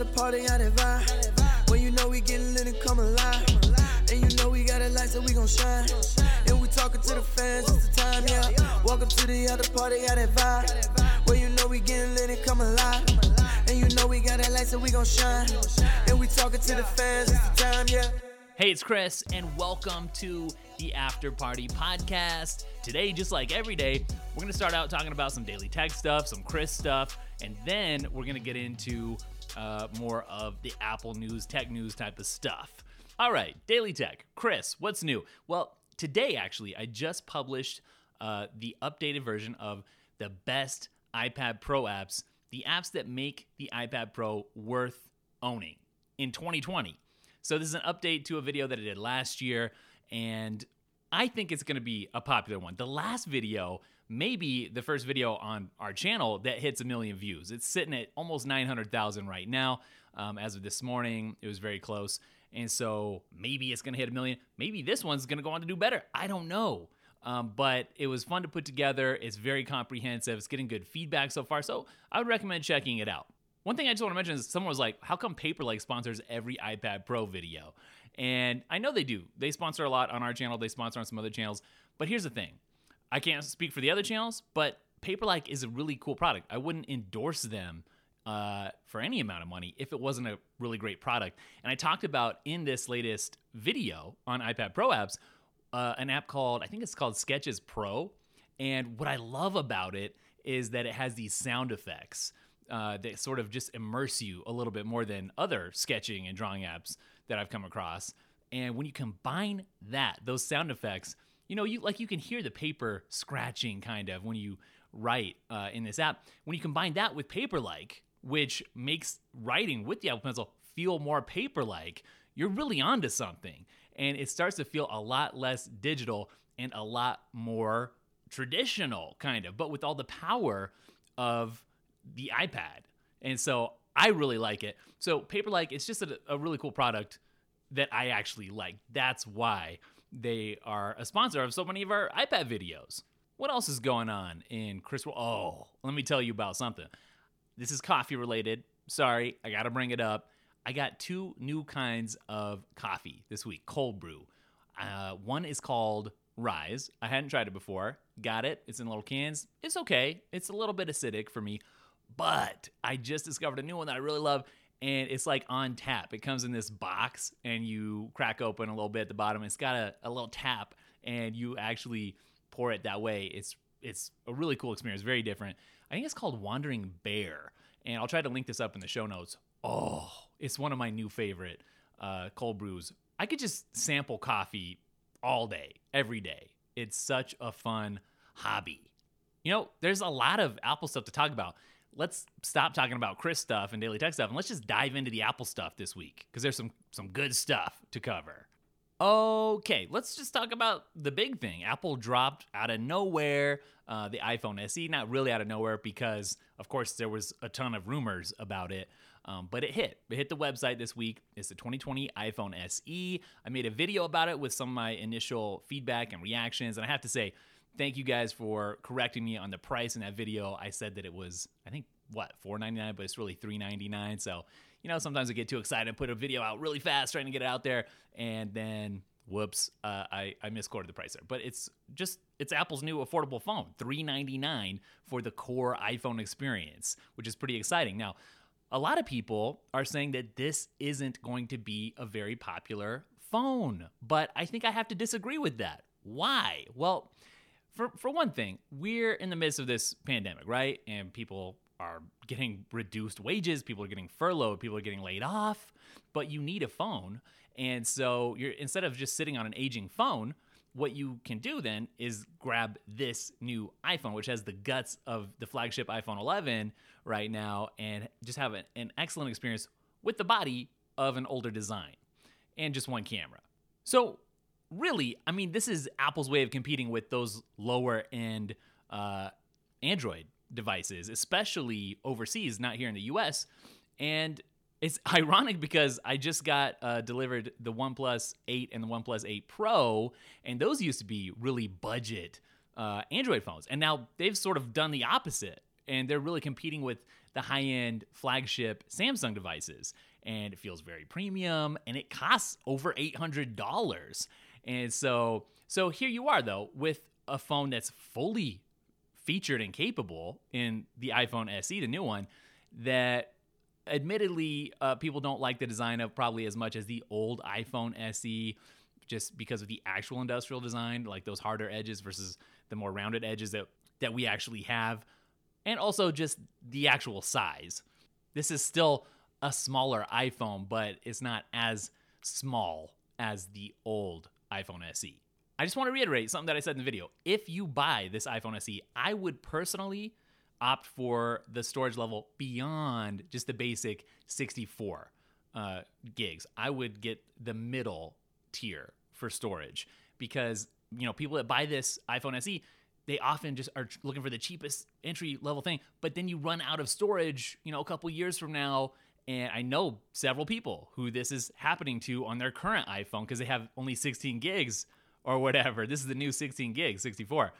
party, vibe. When you know we getting lit and come alive. And you know we got light, so we gon' shine. And we talking to the fans, it's the time, yeah. Welcome to the after party, vibe. When you know we getting lit and come alive. And you know we got light, so we gon' shine. And we talking to the fans, it's the time, yeah. Hey, it's Chris, and welcome to the After Party Podcast. Today, just like every day, we're going to start out talking about some daily tech stuff, some Chris stuff, and then we're going to get into uh, more of the Apple news, tech news type of stuff. All right, daily tech. Chris, what's new? Well, today, actually, I just published uh, the updated version of the best iPad Pro apps, the apps that make the iPad Pro worth owning in 2020. So this is an update to a video that I did last year, and I think it's to be a popular one. The last video may be the first video on our channel that hits a million views. It's sitting at almost 900,000 right now. Um, as of this morning, it was very close. And so maybe it's going to hit a million. Maybe this one's going to go on to do better. I don't know. Um, but it was fun to put together. It's very comprehensive. It's getting good feedback so far. So I would recommend checking it out. One thing I just want to mention is someone was like, how come Paperlike sponsors every iPad Pro video? And I know they do. They sponsor a lot on our channel, they sponsor on some other channels. But here's the thing I can't speak for the other channels, but Paperlike is a really cool product. I wouldn't endorse them uh, for any amount of money if it wasn't a really great product. And I talked about in this latest video on iPad Pro apps uh, an app called, I think it's called Sketches Pro. And what I love about it is that it has these sound effects uh, that sort of just immerse you a little bit more than other sketching and drawing apps that I've come across. And when you combine that, those sound effects, you know, you like you can hear the paper scratching kind of when you write uh, in this app. When you combine that with Paperlike, which makes writing with the Apple Pencil feel more paper-like, you're really onto something. And it starts to feel a lot less digital and a lot more traditional, kind of, but with all the power of the iPad. And so I really like it. So Paperlike, it's just a, a really cool product that I actually like. That's why they are a sponsor of so many of our iPad videos. What else is going on in Chris? Oh, let me tell you about something. This is coffee related. Sorry, I got to bring it up. I got two new kinds of coffee this week cold brew. Uh, one is called Rise. I hadn't tried it before. Got it. It's in little cans. It's okay. It's a little bit acidic for me. But I just discovered a new one that I really love, and it's like on tap. It comes in this box, and you crack open a little bit at the bottom. It's got a, a little tap, and you actually pour it that way. It's it's a really cool experience, very different. I think it's called Wandering Bear, and I'll try to link this up in the show notes. Oh, it's one of my new favorite uh, cold brews. I could just sample coffee all day, every day. It's such a fun hobby. You know, there's a lot of Apple stuff to talk about let's stop talking about Chris stuff and daily tech stuff and let's just dive into the Apple stuff this week because there's some some good stuff to cover. Okay, let's just talk about the big thing. Apple dropped out of nowhere uh, the iPhone SE. Not really out of nowhere because, of course, there was a ton of rumors about it, um, but it hit. It hit the website this week. It's the 2020 iPhone SE. I made a video about it with some of my initial feedback and reactions, and I have to say, thank you guys for correcting me on the price in that video. I said that it was, I think, what, $4.99, but it's really $3.99. So, you know, sometimes I get too excited and put a video out really fast trying to get it out there, and then whoops, uh, I, I misquoted the price there. But it's just, it's Apple's new affordable phone, 399 for the core iPhone experience, which is pretty exciting. Now, a lot of people are saying that this isn't going to be a very popular phone, but I think I have to disagree with that. Why? Well, for for one thing, we're in the midst of this pandemic, right? And people are getting reduced wages, people are getting furloughed, people are getting laid off, but you need a phone. And so you're instead of just sitting on an aging phone, what you can do then is grab this new iPhone, which has the guts of the flagship iPhone 11 right now, and just have an, an excellent experience with the body of an older design and just one camera. So really, I mean, this is Apple's way of competing with those lower end uh, Android devices, especially overseas, not here in the US. And it's ironic because I just got uh, delivered the OnePlus 8 and the OnePlus 8 Pro, and those used to be really budget uh, Android phones. And now they've sort of done the opposite. and they're really competing with the high-end flagship Samsung devices. And it feels very premium, and it costs over eight hundred dollars. And so, so here you are though with a phone that's fully featured and capable in the iPhone SE, the new one, that admittedly uh, people don't like the design of probably as much as the old iPhone SE just because of the actual industrial design, like those harder edges versus the more rounded edges that, that we actually have, and also just the actual size. This is still a smaller iPhone, but it's not as small as the old iPhone SE. I just want to reiterate something that I said in the video. If you buy this iPhone SE, I would personally opt for the storage level beyond just the basic 64 uh, gigs. I would get the middle tier for storage because you know people that buy this iPhone SE they often just are looking for the cheapest entry level thing but then you run out of storage you know a couple years from now and I know several people who this is happening to on their current iPhone because they have only 16 gigs or whatever. This is the new 16 gig, 64.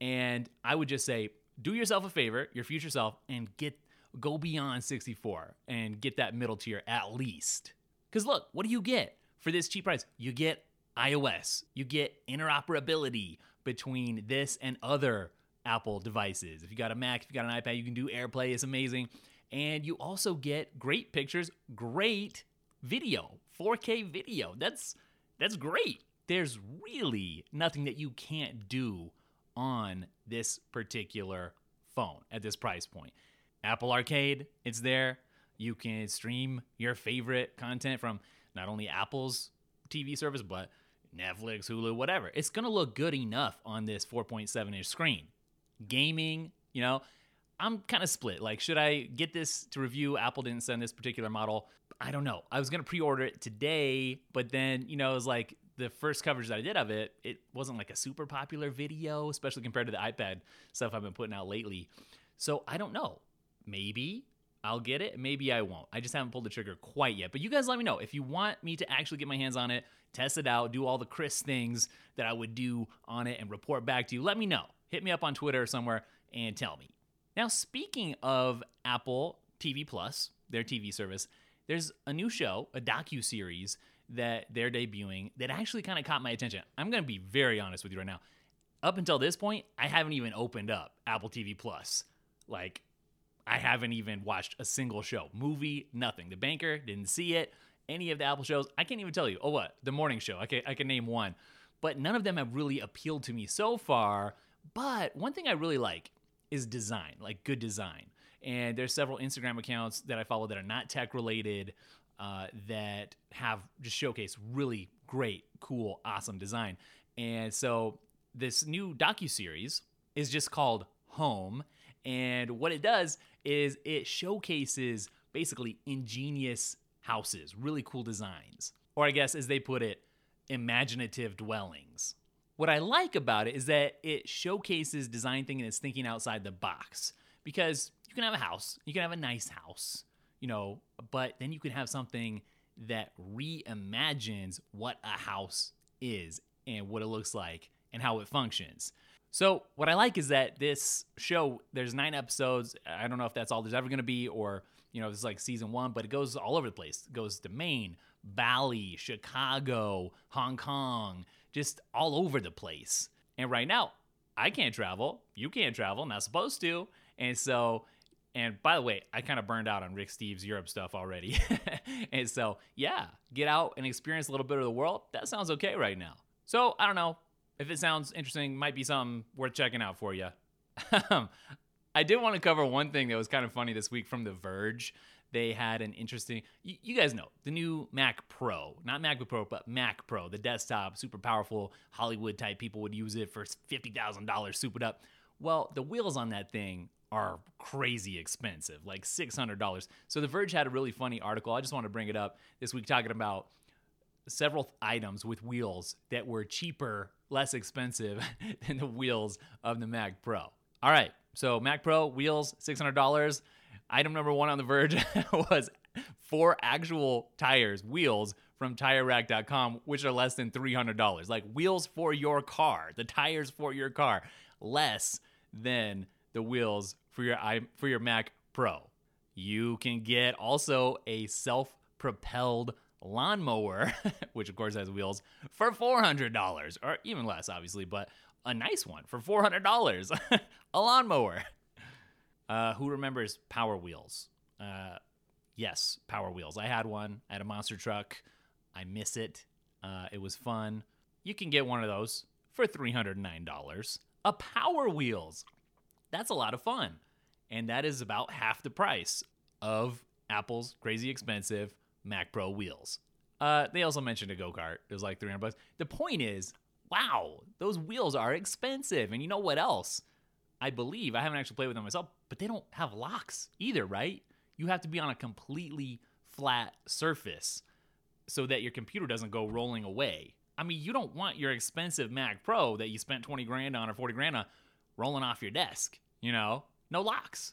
And I would just say, do yourself a favor, your future self, and get go beyond 64 and get that middle tier at least. Because look, what do you get for this cheap price? You get iOS, you get interoperability between this and other Apple devices. If you got a Mac, if you got an iPad, you can do AirPlay, it's amazing. And you also get great pictures, great video, 4K video. That's that's great. There's really nothing that you can't do on this particular phone at this price point. Apple Arcade, it's there. You can stream your favorite content from not only Apple's TV service, but Netflix, Hulu, whatever. It's going to look good enough on this 4.7 inch screen. Gaming, you know, I'm kind of split. Like, should I get this to review? Apple didn't send this particular model. I don't know. I was going to pre order it today, but then, you know, it was like the first coverage that I did of it, it wasn't like a super popular video, especially compared to the iPad stuff I've been putting out lately. So I don't know. Maybe I'll get it. Maybe I won't. I just haven't pulled the trigger quite yet. But you guys let me know if you want me to actually get my hands on it, test it out, do all the Chris things that I would do on it, and report back to you. Let me know. Hit me up on Twitter or somewhere and tell me. Now, speaking of Apple TV Plus, their TV service, there's a new show, a docu series that they're debuting that actually kind of caught my attention. I'm going to be very honest with you right now. Up until this point, I haven't even opened up Apple TV Plus. Like, I haven't even watched a single show, movie, nothing. The Banker didn't see it. Any of the Apple shows, I can't even tell you. Oh, what? The Morning Show. I can, I can name one. But none of them have really appealed to me so far. But one thing I really like is design, like good design. And there's several Instagram accounts that I follow that are not tech related uh, that have just showcase really great, cool, awesome design. And so this new docu series is just called Home, and what it does is it showcases basically ingenious houses, really cool designs, or I guess as they put it, imaginative dwellings. What I like about it is that it showcases design thinking it's thinking outside the box because you can have a house, you can have a nice house, you know, but then you can have something that reimagines what a house is and what it looks like and how it functions. So, what I like is that this show, there's nine episodes. I don't know if that's all there's ever going to be, or, you know, this is like season one, but it goes all over the place. It goes to Maine, Bali, Chicago, Hong Kong, just all over the place. And right now, I can't travel. You can't travel, not supposed to. And so and by the way, I kind of burned out on Rick Steves Europe stuff already. and so, yeah, get out and experience a little bit of the world. That sounds okay right now. So, I don't know. If it sounds interesting, might be something worth checking out for you. I did want to cover one thing that was kind of funny this week from The Verge. They had an interesting, you, you guys know, the new Mac Pro, not MacBook Pro, but Mac Pro, the desktop, super powerful Hollywood type people would use it for $50,000 souped up. Well, the wheels on that thing are crazy expensive, like $600. So The Verge had a really funny article. I just want to bring it up this week talking about several items with wheels that were cheaper, less expensive than the wheels of the Mac Pro. All right, so Mac Pro wheels, $600. Item number one on The Verge was four actual tires, wheels from TireRack.com, which are less than $300. Like wheels for your car, the tires for your car, less than the wheels for your i for your Mac Pro. You can get also a self-propelled lawnmower, which of course has wheels, for $400 or even less, obviously, but a nice one for $400. a lawnmower. Uh, who remembers Power Wheels? Uh, yes, Power Wheels. I had one. I had a monster truck. I miss it. Uh, it was fun. You can get one of those for $309. A Power Wheels. That's a lot of fun. And that is about half the price of Apple's crazy expensive Mac Pro wheels. Uh, they also mentioned a go kart. It was like 300 bucks. The point is, wow, those wheels are expensive. And you know what else? I believe I haven't actually played with them myself, but they don't have locks either, right? You have to be on a completely flat surface so that your computer doesn't go rolling away. I mean, you don't want your expensive Mac Pro that you spent 20 grand on or 40 grand on rolling off your desk, you know? No locks.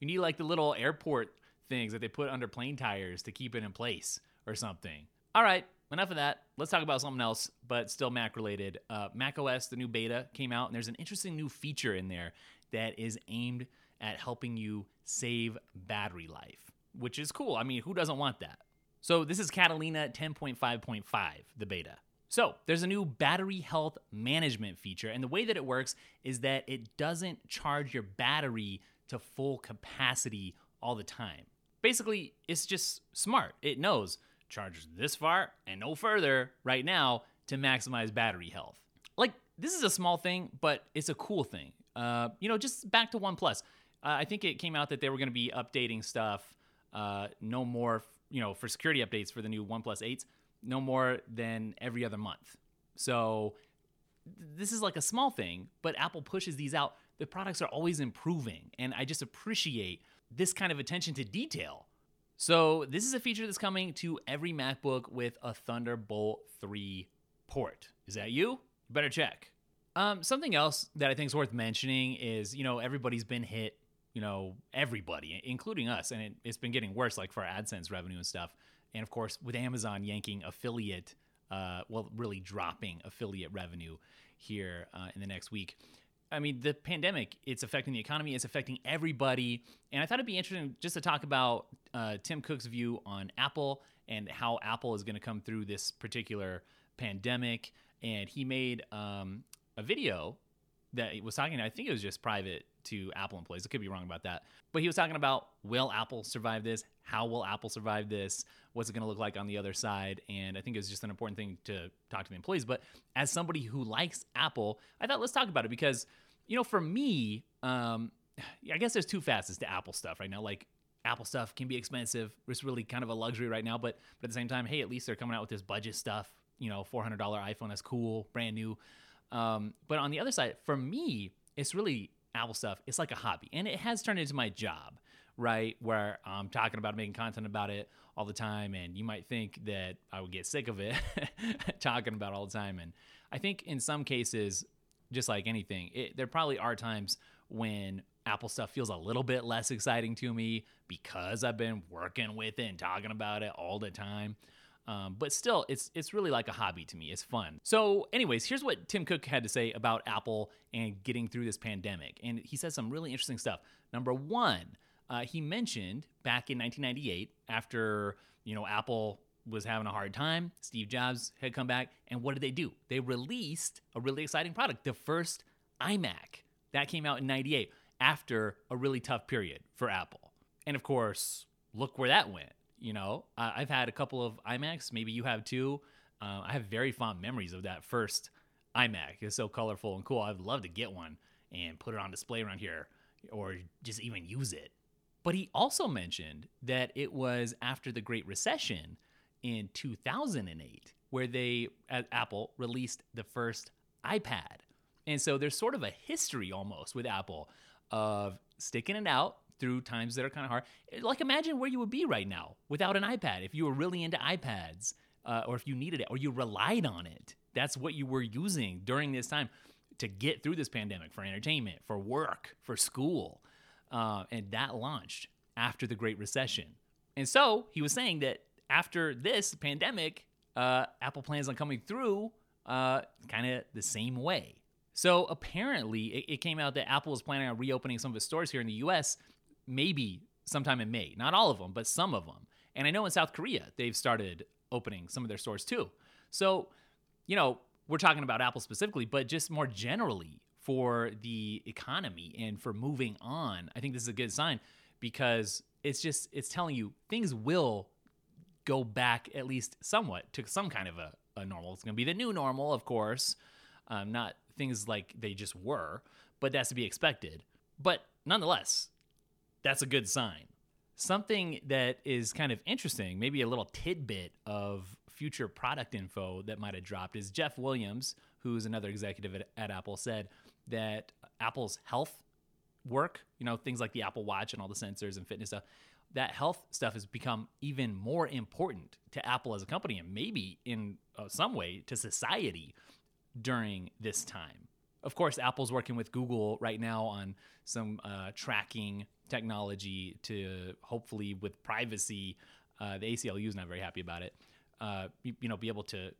You need like the little airport things that they put under plane tires to keep it in place or something. All right, enough of that. Let's talk about something else, but still Mac related. Uh, Mac OS, the new beta, came out, and there's an interesting new feature in there that is aimed at helping you save battery life, which is cool. I mean, who doesn't want that? So, this is Catalina 10.5.5, the beta. So, there's a new battery health management feature, and the way that it works is that it doesn't charge your battery to full capacity all the time. Basically, it's just smart. It knows charges this far and no further right now to maximize battery health. Like, this is a small thing, but it's a cool thing. Uh, you know, just back to OnePlus. Uh, I think it came out that they were going to be updating stuff uh, no more, you know, for security updates for the new OnePlus 8s, no more than every other month. So this is like a small thing, but Apple pushes these out. The products are always improving, and I just appreciate this kind of attention to detail. So, this is a feature that's coming to every MacBook with a Thunderbolt 3 port. Is that you? You better check. Um, something else that I think is worth mentioning is, you know, everybody's been hit, you know, everybody, including us, and it, it's been getting worse, like for AdSense revenue and stuff. And of course, with Amazon yanking affiliate, uh, well, really dropping affiliate revenue here uh, in the next week. I mean, the pandemic, it's affecting the economy, it's affecting everybody. And I thought it'd be interesting just to talk about uh, Tim Cook's view on Apple and how Apple is going to come through this particular pandemic. And he made um, a video that he was talking, I think it was just private to Apple employees. I could be wrong about that. But he was talking about will Apple survive this? How will Apple survive this? What's it going to look like on the other side? And I think it was just an important thing to talk to the employees. But as somebody who likes Apple, I thought let's talk about it because, you know, for me, um, I guess there's two facets to Apple stuff right now. Like Apple stuff can be expensive. It's really kind of a luxury right now. But, but at the same time, hey, at least they're coming out with this budget stuff. You know, $400 iPhone that's cool, brand new. Um, but on the other side, for me, it's really Apple stuff. It's like a hobby, and it has turned into my job, right? Where I'm talking about making content about it all the time, and you might think that I would get sick of it talking about all the time. And I think in some cases, just like anything, it, there probably are times when Apple stuff feels a little bit less exciting to me because I've been working with it and talking about it all the time. Um, but still, it's it's really like a hobby to me. It's fun. So, anyways, here's what Tim Cook had to say about Apple and getting through this pandemic, and he said some really interesting stuff. Number one, uh, he mentioned back in 1998, after you know Apple was having a hard time, Steve Jobs had come back, and what did they do? They released a really exciting product, the first iMac that came out in '98 after a really tough period for Apple. And of course, look where that went you know, uh, I've had a couple of iMacs. Maybe you have too. Uh, I have very fond memories of that first iMac. It's so colorful and cool. I'd love to get one and put it on display around here or just even use it. But he also mentioned that it was after the Great Recession in 2008 where they, at Apple, released the first iPad. And so there's sort of a history almost with Apple of sticking it out through times that are kind of hard. Like imagine where you would be right now without an iPad if you were really into iPads uh, or if you needed it or you relied on it. That's what you were using during this time to get through this pandemic for entertainment, for work, for school. Uh, and that launched after the Great Recession. And so he was saying that after this pandemic, uh, Apple plans on coming through uh, kind of the same way. So apparently, it, it came out that Apple is planning on reopening some of its stores here in the US, maybe sometime in May. Not all of them, but some of them. And I know in South Korea, they've started opening some of their stores too. So, you know, we're talking about Apple specifically, but just more generally for the economy and for moving on, I think this is a good sign because it's just, it's telling you things will go back at least somewhat to some kind of a, a normal. It's going to be the new normal, of course, um, not things like they just were, but that's to be expected. But nonetheless, that's a good sign. Something that is kind of interesting, maybe a little tidbit of future product info that might have dropped, is Jeff Williams, who's another executive at, at Apple, said that Apple's health work, you know, things like the Apple Watch and all the sensors and fitness stuff, that health stuff has become even more important to Apple as a company and maybe in uh, some way to society during this time. Of course, Apple's working with Google right now on some uh, tracking technology to hopefully, with privacy, uh, the ACLU is not very happy about it. Uh, you, you know, be able to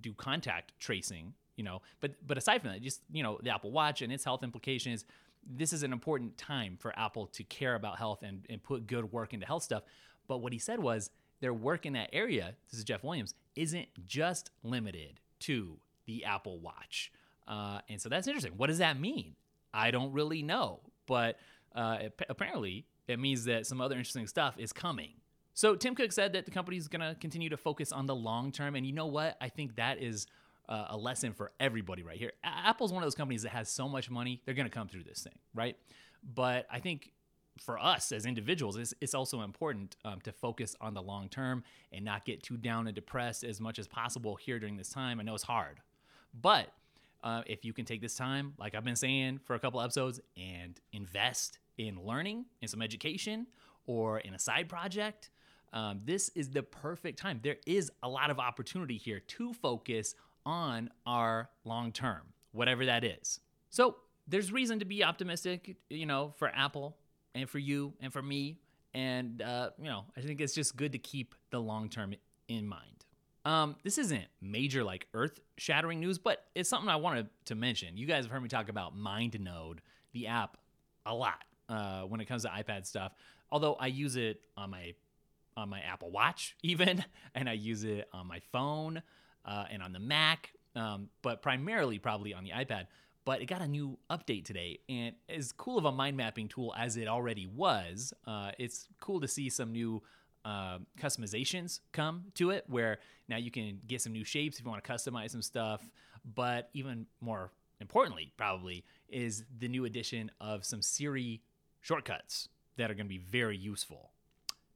do contact tracing. You know, but but aside from that, just you know, the Apple Watch and its health implications. This is an important time for Apple to care about health and, and put good work into health stuff. But what he said was their work in that area, this is Jeff Williams, isn't just limited to the Apple Watch. Uh, and so that's interesting. What does that mean? I don't really know, but uh, apparently it means that some other interesting stuff is coming. So Tim Cook said that the company is going to continue to focus on the long term, and you know what? I think that is uh, a lesson for everybody right here. A- Apple's one of those companies that has so much money; they're going to come through this thing, right? But I think for us as individuals, it's, it's also important um, to focus on the long term and not get too down and depressed as much as possible here during this time. I know it's hard, but uh, if you can take this time, like I've been saying for a couple episodes, and invest in learning, in some education, or in a side project, um, this is the perfect time. There is a lot of opportunity here to focus on our long term, whatever that is. So there's reason to be optimistic, you know, for Apple and for you and for me. And, uh, you know, I think it's just good to keep the long term in mind. Um, this isn't major, like earth shattering news, but it's something I wanted to mention. You guys have heard me talk about MindNode, the app, a lot uh, when it comes to iPad stuff. Although I use it on my on my Apple Watch, even, and I use it on my phone uh, and on the Mac, um, but primarily probably on the iPad. But it got a new update today, and as cool of a mind mapping tool as it already was, uh, it's cool to see some new uh, customizations come to it, where now you can get some new shapes if you want to customize some stuff. But even more importantly, probably, is the new addition of some Siri shortcuts that are going to be very useful.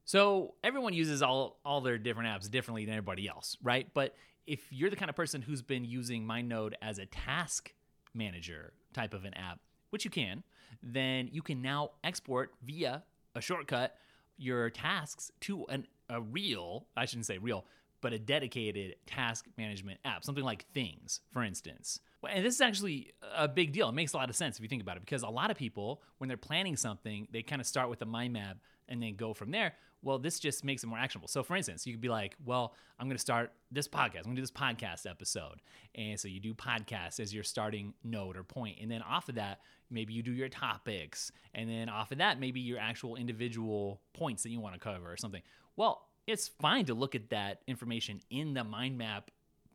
So everyone uses all all their different apps differently than everybody else, right? But if you're the kind of person who's been using MindNode as a task manager type of an app, which you can, then you can now export via a shortcut your tasks to an, a real, I shouldn't say real, but a dedicated task management app, something like Things, for instance. And this is actually a big deal. It makes a lot of sense if you think about it, because a lot of people, when they're planning something, they kind of start with a mind map and then go from there. Well, this just makes it more actionable. So, for instance, you could be like, well, I'm going to start this podcast. I'm going to do this podcast episode. And so you do podcast as your starting node or point. And then off of that, maybe you do your topics. And then off of that, maybe your actual individual points that you want to cover or something. Well, it's fine to look at that information in the mind map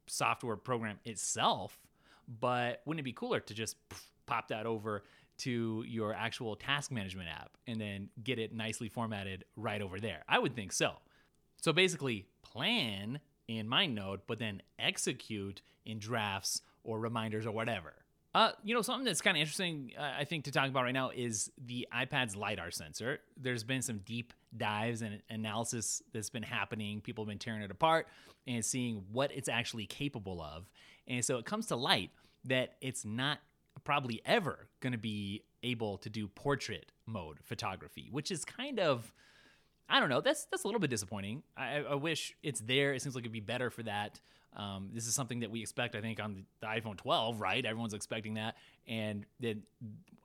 software program itself but wouldn't it be cooler to just pop that over to your actual task management app and then get it nicely formatted right over there? I would think so. So basically, plan in MindNode, but then execute in drafts or reminders or whatever. Uh, you know, something that's kind of interesting, uh, I think, to talk about right now is the iPad's LiDAR sensor. There's been some deep dives and analysis that's been happening. People have been tearing it apart and seeing what it's actually capable of. And so it comes to light that it's not probably ever going to be able to do portrait mode photography, which is kind of I don't know. That's that's a little bit disappointing. I, I wish it's there. It seems like it'd be better for that. Um, this is something that we expect, I think, on the, the iPhone 12, right? Everyone's expecting that, and then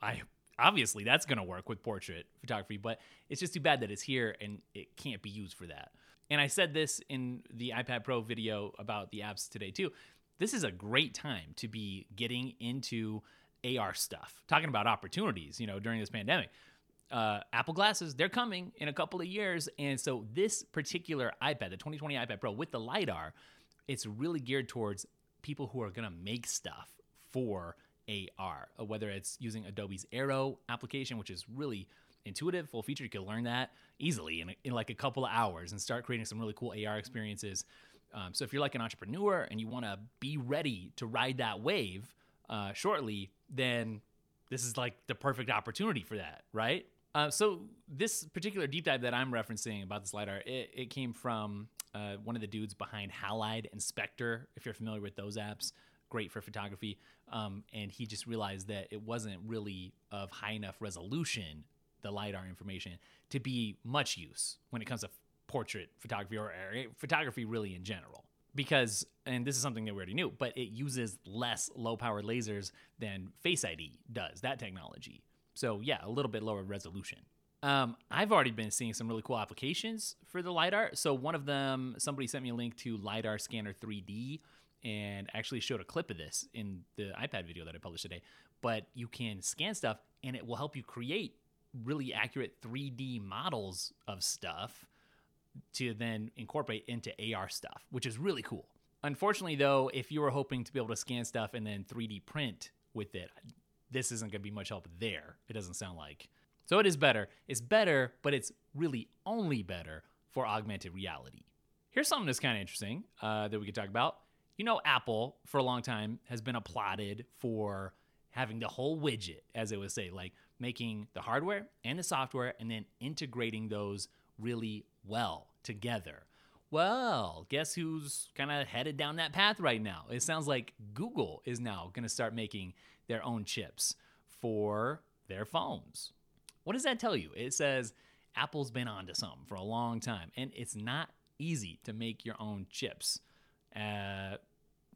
I obviously that's going to work with portrait photography. But it's just too bad that it's here and it can't be used for that. And I said this in the iPad Pro video about the apps today too this is a great time to be getting into AR stuff. Talking about opportunities, you know, during this pandemic. Uh, Apple glasses, they're coming in a couple of years. And so this particular iPad, the 2020 iPad Pro with the LiDAR, it's really geared towards people who are going to make stuff for AR, uh, whether it's using Adobe's Aero application, which is really intuitive, full feature. You can learn that easily in, in like a couple of hours and start creating some really cool AR experiences. Um, so if you're like an entrepreneur and you want to be ready to ride that wave uh, shortly, then this is like the perfect opportunity for that, right? Uh, so this particular deep dive that I'm referencing about this lidar, it, it came from uh, one of the dudes behind Halide and Spectre. If you're familiar with those apps, great for photography. Um, and he just realized that it wasn't really of high enough resolution, the lidar information, to be much use when it comes to portrait photography or, photography really in general. Because and this is something that we already knew but it uses less low power lasers than face id does that technology. So yeah a little bit lower resolution. Um, I've already been seeing some really cool applications for the LiDAR. So, one of them, somebody sent me a link to LiDAR Scanner 3D and actually showed a clip of this in the iPad video that I published today. But you can scan stuff and it will help you create really accurate 3D models of stuff to then incorporate into AR stuff, which is really cool. Unfortunately, though, if you were hoping to be able to scan stuff and then 3D print with it, this isn't going to be much help there. It doesn't sound like. So it is better. It's better, but it's really only better for augmented reality. Here's something that's kind of interesting uh, that we could talk about. You know, Apple for a long time has been applauded for having the whole widget, as it would say, like making the hardware and the software and then integrating those really well together. Well, guess who's kind of headed down that path right now? It sounds like Google is now going to start making their own chips for their phones. What does that tell you? It says Apple's been onto something for a long time, and it's not easy to make your own chips. Uh,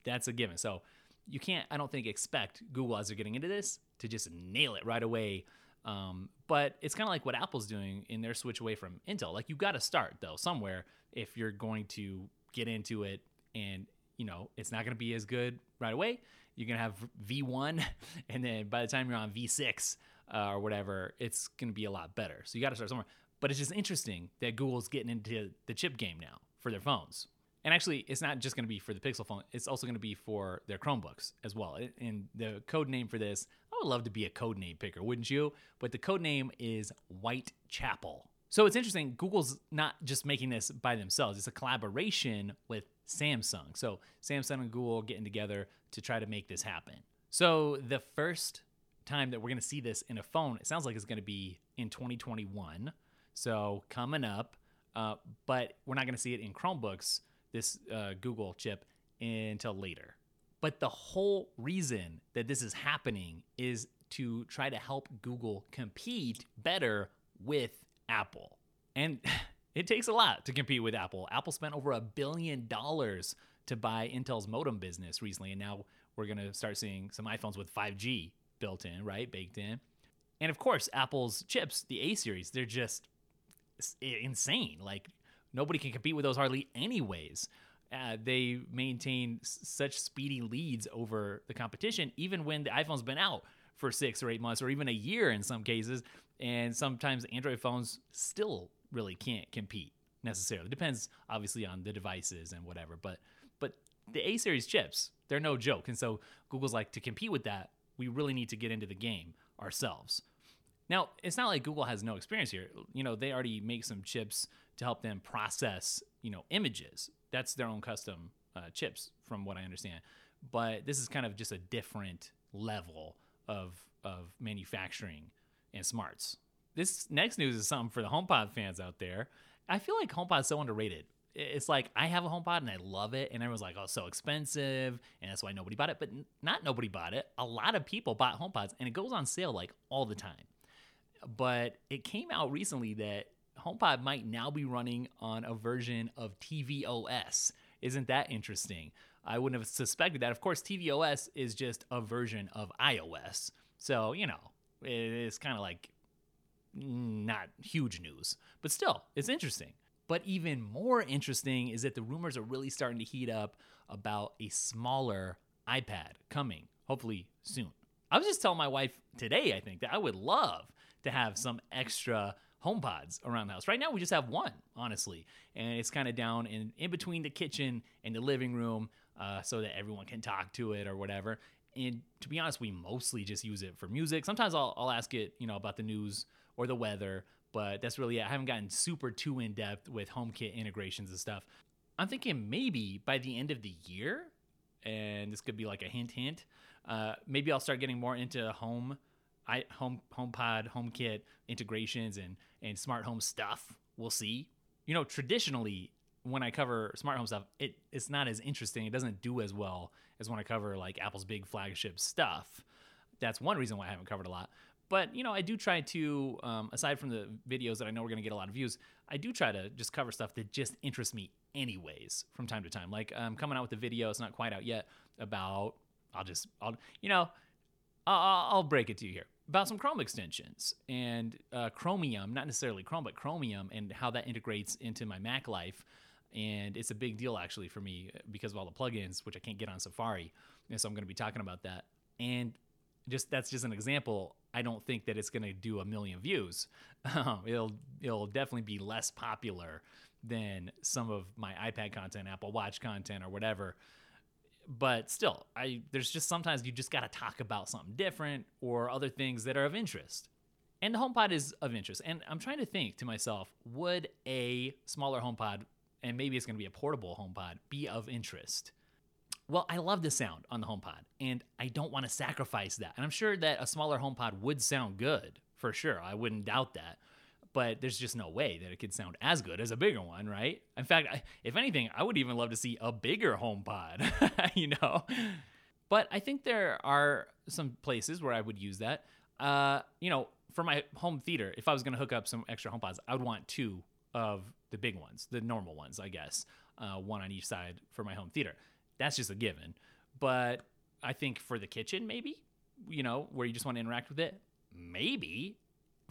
that's a given. So you can't, I don't think, expect Google as they're getting into this to just nail it right away um, but it's kind of like what Apple's doing in their switch away from Intel. Like you got to start though somewhere if you're going to get into it, and you know it's not going to be as good right away. You're gonna have V1, and then by the time you're on V6 uh, or whatever, it's gonna be a lot better. So you got to start somewhere. But it's just interesting that Google's getting into the chip game now for their phones. And actually, it's not just going to be for the Pixel phone. It's also going to be for their Chromebooks as well. And the code name for this, I would love to be a code name picker, wouldn't you? But the code name is Whitechapel. So it's interesting. Google's not just making this by themselves. It's a collaboration with Samsung. So Samsung and Google getting together to try to make this happen. So the first time that we're going to see this in a phone, it sounds like it's going to be in 2021. So coming up, uh, but we're not going to see it in Chromebooks this uh, Google chip until later. But the whole reason that this is happening is to try to help Google compete better with Apple. And it takes a lot to compete with Apple. Apple spent over a billion dollars to buy Intel's modem business recently, and now we're going to start seeing some iPhones with 5G built in, right? Baked in. And of course, Apple's chips, the A series, they're just insane. Like nobody can compete with those hardly anyways. Uh, they maintain s- such speedy leads over the competition, even when the iPhone's been out for six or eight months, or even a year in some cases. And sometimes Android phones still really can't compete necessarily. Depends obviously on the devices and whatever, but but the A series chips, they're no joke. And so Google's like to compete with that, we really need to get into the game ourselves. Now, it's not like Google has no experience here. You know, they already make some chips to help them process, you know, images. That's their own custom uh, chips, from what I understand. But this is kind of just a different level of of manufacturing and smarts. This next news is something for the HomePod fans out there. I feel like HomePod is so underrated. It's like I have a HomePod and I love it, and everyone's like, "Oh, so expensive," and that's why nobody bought it. But not nobody bought it. A lot of people bought HomePods, and it goes on sale like all the time. But it came out recently that HomePod might now be running on a version of tvOS. Isn't that interesting? I wouldn't have suspected that. Of course, tvOS is just a version of iOS. So, you know, it's kind of like not huge news, but still, it's interesting. But even more interesting is that the rumors are really starting to heat up about a smaller iPad coming, hopefully soon. I was just telling my wife today, I think, that I would love to have some extra HomePods around the house. Right now, we just have one, honestly, and it's kind of down in, in between the kitchen and the living room uh, so that everyone can talk to it or whatever. And to be honest, we mostly just use it for music. Sometimes I'll, I'll ask it, you know, about the news or the weather, but that's really it. I haven't gotten super too in depth with HomeKit integrations and stuff. I'm thinking maybe by the end of the year, and this could be like a hint, hint. Uh, maybe I'll start getting more into home, I home HomePod, HomeKit integrations and and smart home stuff. We'll see. You know, traditionally when I cover smart home stuff, it it's not as interesting. It doesn't do as well as when I cover like Apple's big flagship stuff. That's one reason why I haven't covered a lot. But you know, I do try to, um, aside from the videos that I know we're gonna get a lot of views, I do try to just cover stuff that just interests me anyways from time to time. Like um, coming out with a video, it's not quite out yet about. I'll just, I'll, you know, I'll, break it to you here about some Chrome extensions and uh, Chromium, not necessarily Chrome, but Chromium, and how that integrates into my Mac life. And it's a big deal actually for me because of all the plugins, which I can't get on Safari. And so I'm going to be talking about that. And just that's just an example. I don't think that it's going to do a million views. it'll it'll definitely be less popular than some of my iPad content, Apple Watch content, or whatever. But still, I there's just sometimes you just got to talk about something different or other things that are of interest. And the HomePod is of interest. And I'm trying to think to myself, would a smaller HomePod, and maybe it's going to be a portable HomePod, be of interest? Well, I love the sound on the HomePod, and I don't want to sacrifice that. And I'm sure that a smaller HomePod would sound good for sure. I wouldn't doubt that. But there's just no way that it could sound as good as a bigger one, right? In fact, if anything, I would even love to see a bigger HomePod, you know? But I think there are some places where I would use that. Uh, you know, for my home theater, if I was going to hook up some extra HomePods, I would want two of the big ones, the normal ones, I guess, uh, one on each side for my home theater. That's just a given. But I think for the kitchen, maybe, you know, where you just want to interact with it, maybe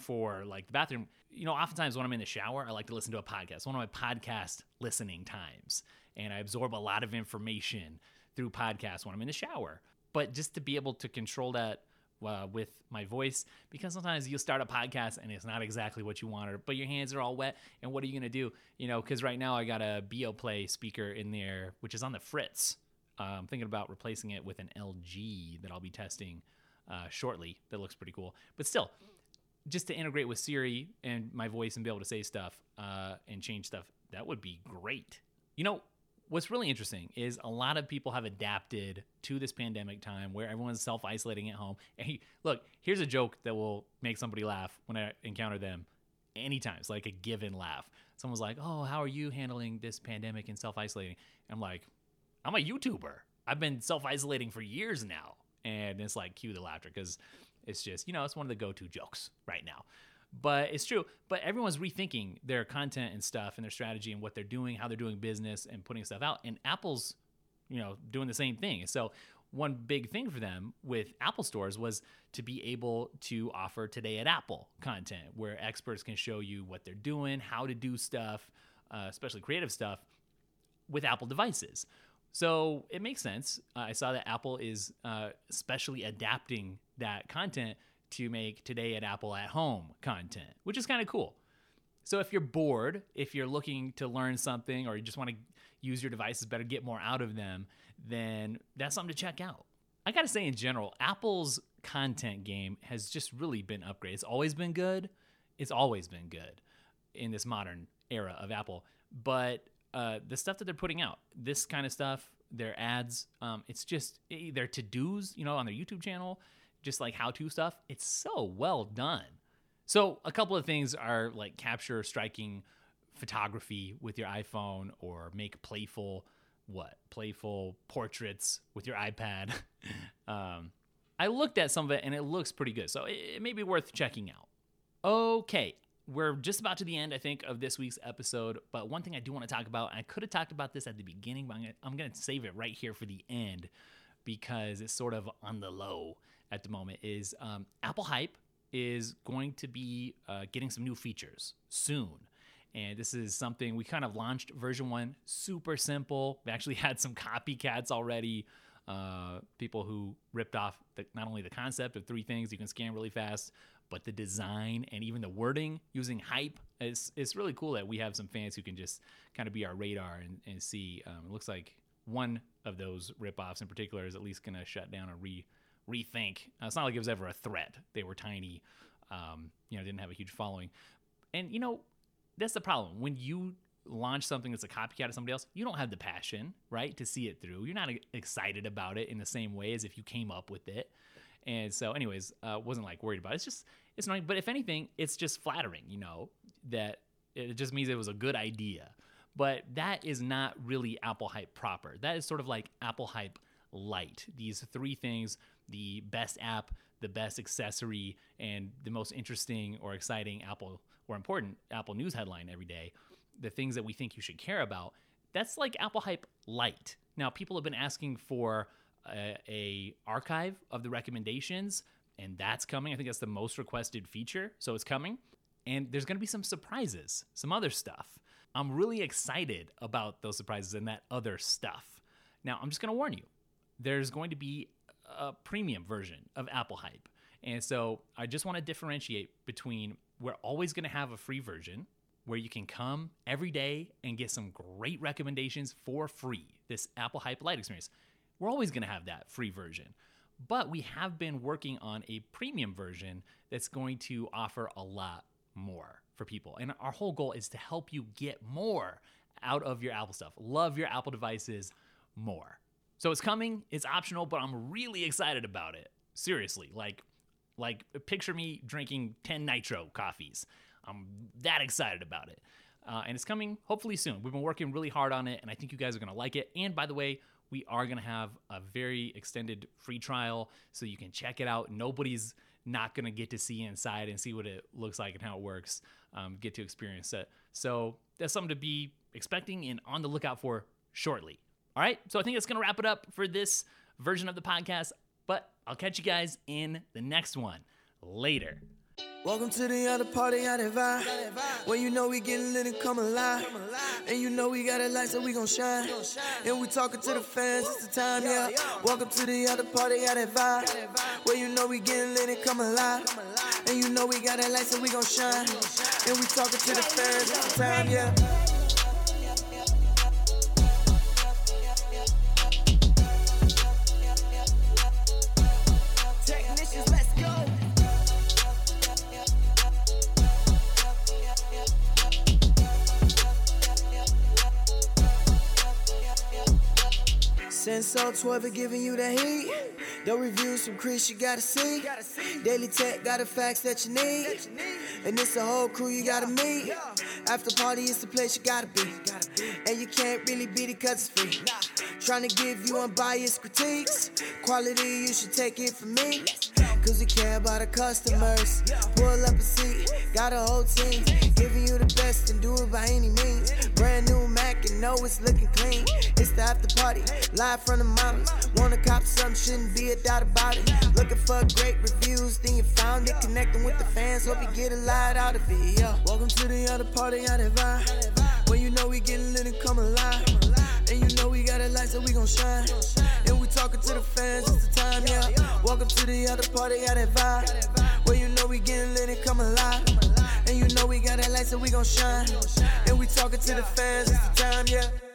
for like the bathroom. You know, oftentimes when I'm in the shower, I like to listen to a podcast, one of my podcast listening times. And I absorb a lot of information through podcasts when I'm in the shower. But just to be able to control that uh, with my voice because sometimes you'll start a podcast and it's not exactly what you wanted, but your hands are all wet. And what are you gonna do? You know, because right now I got a Beoplay speaker in there, which is on the Fritz. Uh, I'm thinking about replacing it with an LG that I'll be testing uh, shortly. That looks pretty cool. But still, just to integrate with Siri and my voice and be able to say stuff uh, and change stuff, that would be great. You know, what's really interesting is a lot of people have adapted to this pandemic time where everyone's self isolating at home. And he, look, here's a joke that will make somebody laugh when I encounter them anytime. It's like a given laugh. Someone's like, Oh, how are you handling this pandemic and self isolating? I'm like, I'm a YouTuber. I've been self isolating for years now. And it's like, cue the laughter because it's just, you know, it's one of the go to jokes right now. But it's true. But everyone's rethinking their content and stuff and their strategy and what they're doing, how they're doing business and putting stuff out. And Apple's, you know, doing the same thing. So one big thing for them with Apple stores was to be able to offer today at Apple content where experts can show you what they're doing, how to do stuff, uh, especially creative stuff with Apple devices. So it makes sense. Uh, I saw that Apple is uh, especially adapting that content to make Today at Apple at Home content, which is kind of cool. So if you're bored, if you're looking to learn something or you just want to use your devices better, get more out of them, then that's something to check out. I got to say, in general, Apple's content game has just really been upgraded. It's always been good. It's always been good in this modern era of Apple. But uh, the stuff that they're putting out, this kind of stuff, their ads, um, it's just eh, their to dos, you know, on their YouTube channel, just like how to stuff. It's so well done. So, a couple of things are like capture striking photography with your iPhone or make playful, what? Playful portraits with your iPad. um, I looked at some of it and it looks pretty good. So, it, it may be worth checking out. Okay, we're just about to the end, I think, of this week's episode. But one thing I do want to talk about, and I could have talked about this at the beginning, but I'm going to save it right here for the end because it's sort of on the low at the moment. Is um, Apple Hype is going to be uh, getting some new features soon. And this is something we kind of launched version one, super simple. We actually had some copycats already. Uh, people who ripped off the, not only the concept of three things you can scan really fast, but the design and even the wording using hype. It's, it's really cool that we have some fans who can just kind of be our radar and, and see. Um, it looks like one of those ripoffs in particular is at least going to shut down or re rethink. Uh, it's not like it was ever a threat. They were tiny, um, you know, didn't have a huge following. And, you know, that's the problem. When you launch something that's a copycat of somebody else, you don't have the passion, right, to see it through. You're not excited about it in the same way as if you came up with it. And so, anyways, uh, wasn't like worried about it. It's just, it's annoying. But if anything, it's just flattering, you know, that it just means it was a good idea. But that is not really Apple Hype proper. That is sort of like Apple Hype light. These three things the best app, the best accessory, and the most interesting or exciting Apple or important Apple news headline every day, the things that we think you should care about, that's like Apple Hype light. Now, people have been asking for a, a archive of the recommendations, and that's coming. I think that's the most requested feature, so it's coming. And there's going to be some surprises, some other stuff. I'm really excited about those surprises and that other stuff. Now, I'm just going to warn you there's going to be a premium version of Apple Hype. And so I just want to differentiate between we're always going to have a free version where you can come every day and get some great recommendations for free. This Apple Hype Light experience. We're always going to have that free version. But we have been working on a premium version that's going to offer a lot more for people. And our whole goal is to help you get more out of your Apple stuff. Love your Apple devices more. So it's coming, it's optional, but I'm really excited about it. Seriously, like like picture me drinking 10 nitro coffees. I'm that excited about it. Uh, and it's coming hopefully soon. We've been working really hard on it, and I think you guys are going to like it. And by the way, we are going to have a very extended free trial so you can check it out. Nobody's not going to get to see inside and see what it looks like and how it works, um, get to experience it. So that's something to be expecting and on the lookout for shortly. All right. So I think that's going to wrap it up for this version of the podcast. But I'll catch you guys in the next one later. Welcome to the after party, of vibe. When you know we getting lit and come alive. And you know we got a light, so we gon' shine. And we talking to the fans, it's the time, yeah. Welcome to the after party, of vibe. When you know we getting lit and come alive. And you know we got a light, so we gon' shine. And we talking to the fans, it's the time, yeah. Sense 12 are giving you the heat. The reviews from Chris you gotta see. Daily Tech got the facts that you need. And it's a whole crew you gotta meet. After party is the place you gotta be. And you can't really beat it cause it's free. Trying to give you unbiased critiques. Quality, you should take it from me. Cause we care about our customers. Pull up a seat, got a whole team. Giving you the best and do it by any means. Brand new Mac and know it's looking clean. It's the after party, live from the models. Wanna cop something, shouldn't be a doubt about it. Looking for great reviews, then you found it. Connecting with the fans, hope you get a lot out of it. Yeah. Welcome to the after party, out of vibe. When you know we getting lit and come alive. And you know we got a light, so we gon' shine. And we talking to the fans, it's the time, yeah. Welcome to the after party, got that vibe. Know we getting lit and come alive. And you know we got that light, so we gon' shine. And we talking to the fans, it's the time, yeah.